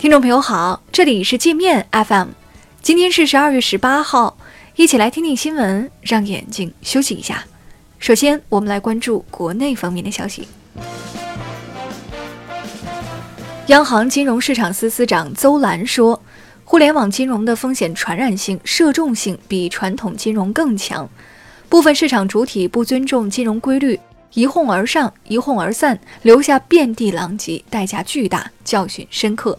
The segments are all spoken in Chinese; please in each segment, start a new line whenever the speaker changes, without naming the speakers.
听众朋友好，这里是界面 FM，今天是十二月十八号，一起来听听新闻，让眼睛休息一下。首先，我们来关注国内方面的消息。央行金融市场司司长邹兰说，互联网金融的风险传染性、涉众性比传统金融更强，部分市场主体不尊重金融规律。一哄而上，一哄而散，留下遍地狼藉，代价巨大，教训深刻。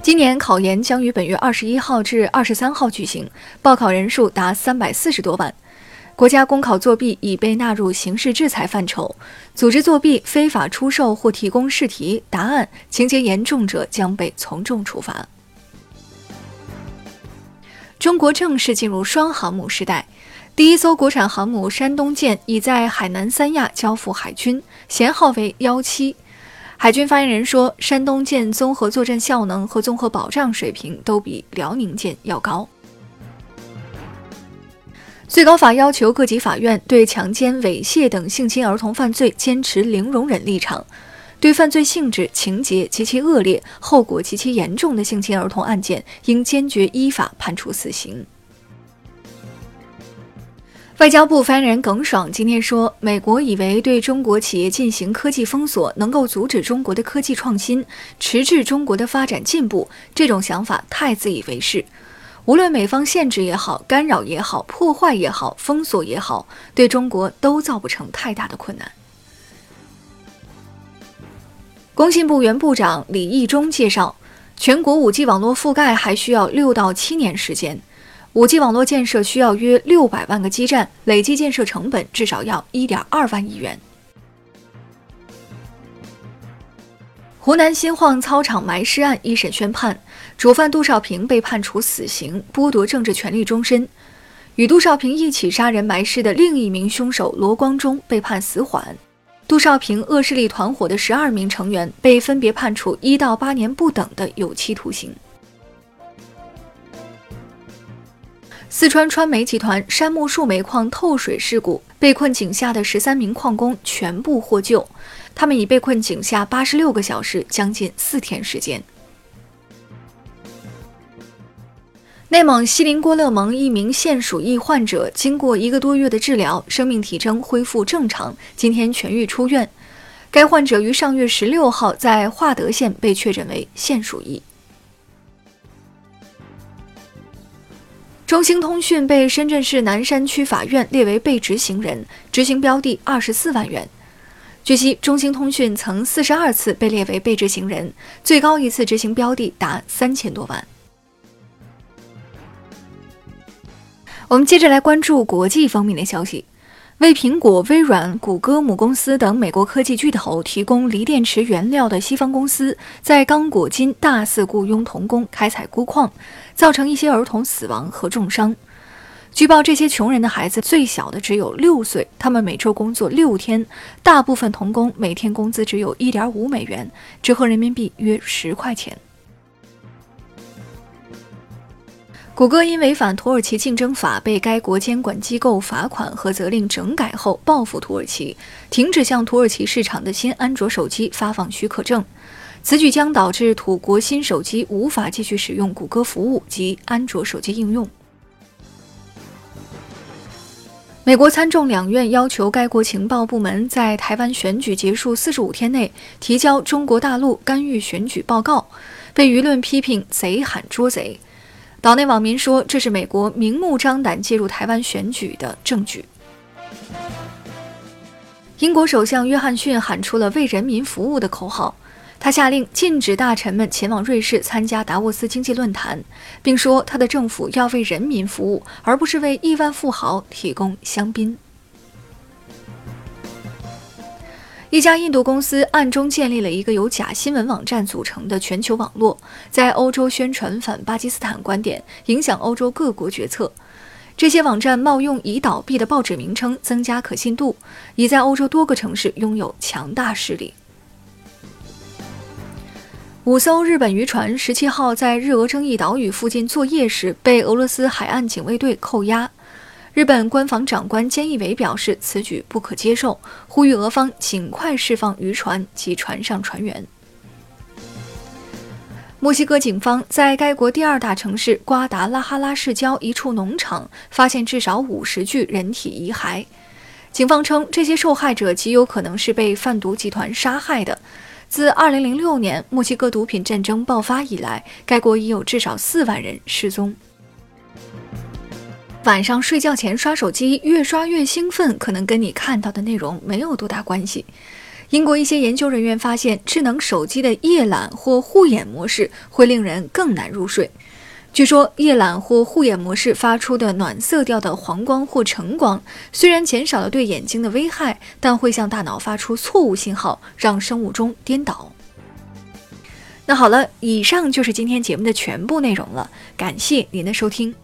今年考研将于本月二十一号至二十三号举行，报考人数达三百四十多万。国家公考作弊已被纳入刑事制裁范畴，组织作弊、非法出售或提供试题、答案，情节严重者将被从重处罚。中国正式进入双航母时代。第一艘国产航母山东舰已在海南三亚交付海军，舷号为幺七。海军发言人说，山东舰综合作战效能和综合保障水平都比辽宁舰要高。最高法要求各级法院对强奸、猥亵等性侵儿童犯罪坚持零容忍立场，对犯罪性质、情节极其恶劣、后果极其严重的性侵儿童案件，应坚决依法判处死刑。外交部发言人耿爽今天说：“美国以为对中国企业进行科技封锁能够阻止中国的科技创新，迟滞中国的发展进步，这种想法太自以为是。无论美方限制也好、干扰也好、破坏也好、封锁也好，对中国都造不成太大的困难。”工信部原部长李毅中介绍，全国 5G 网络覆盖还需要六到七年时间。五 G 网络建设需要约六百万个基站，累计建设成本至少要一点二万亿元。湖南新晃操场埋尸案一审宣判，主犯杜少平被判处死刑，剥夺政治权利终身。与杜少平一起杀人埋尸的另一名凶手罗光忠被判死缓。杜少平恶势力团伙的十二名成员被分别判处一到八年不等的有期徒刑。四川川煤集团杉木树煤矿透水事故，被困井下的十三名矿工全部获救，他们已被困井下八十六个小时，将近四天时间。内蒙锡林郭勒盟一名腺鼠疫患者，经过一个多月的治疗，生命体征恢复正常，今天痊愈出院。该患者于上月十六号在化德县被确诊为腺鼠疫。中兴通讯被深圳市南山区法院列为被执行人，执行标的二十四万元。据悉，中兴通讯曾四十二次被列为被执行人，最高一次执行标的达三千多万。我们接着来关注国际方面的消息。为苹果、微软、谷歌母公司等美国科技巨头提供锂电池原料的西方公司，在刚果金大肆雇佣童工开采钴矿，造成一些儿童死亡和重伤。据报，这些穷人的孩子最小的只有六岁，他们每周工作六天，大部分童工每天工资只有一点五美元，折合人民币约十块钱。谷歌因违反土耳其竞争法被该国监管机构罚款和责令整改后，报复土耳其，停止向土耳其市场的新安卓手机发放许可证。此举将导致土国新手机无法继续使用谷歌服务及安卓手机应用。美国参众两院要求该国情报部门在台湾选举结束四十五天内提交中国大陆干预选举报告，被舆论批评“贼喊捉贼”。岛内网民说，这是美国明目张胆介入台湾选举的证据。英国首相约翰逊喊出了“为人民服务”的口号，他下令禁止大臣们前往瑞士参加达沃斯经济论坛，并说他的政府要为人民服务，而不是为亿万富豪提供香槟。一家印度公司暗中建立了一个由假新闻网站组成的全球网络，在欧洲宣传反巴基斯坦观点，影响欧洲各国决策。这些网站冒用已倒闭的报纸名称，增加可信度，已在欧洲多个城市拥有强大势力。五艘日本渔船十七号在日俄争议岛屿附近作业时，被俄罗斯海岸警卫队扣押。日本官房长官菅义伟表示，此举不可接受，呼吁俄方尽快释放渔船及船上船员。墨西哥警方在该国第二大城市瓜达拉哈拉市郊一处农场发现至少五十具人体遗骸。警方称，这些受害者极有可能是被贩毒集团杀害的。自2006年墨西哥毒品战争爆发以来，该国已有至少四万人失踪。晚上睡觉前刷手机，越刷越兴奋，可能跟你看到的内容没有多大关系。英国一些研究人员发现，智能手机的夜览或护眼模式会令人更难入睡。据说，夜览或护眼模式发出的暖色调的黄光或橙光，虽然减少了对眼睛的危害，但会向大脑发出错误信号，让生物钟颠倒。那好了，以上就是今天节目的全部内容了，感谢您的收听。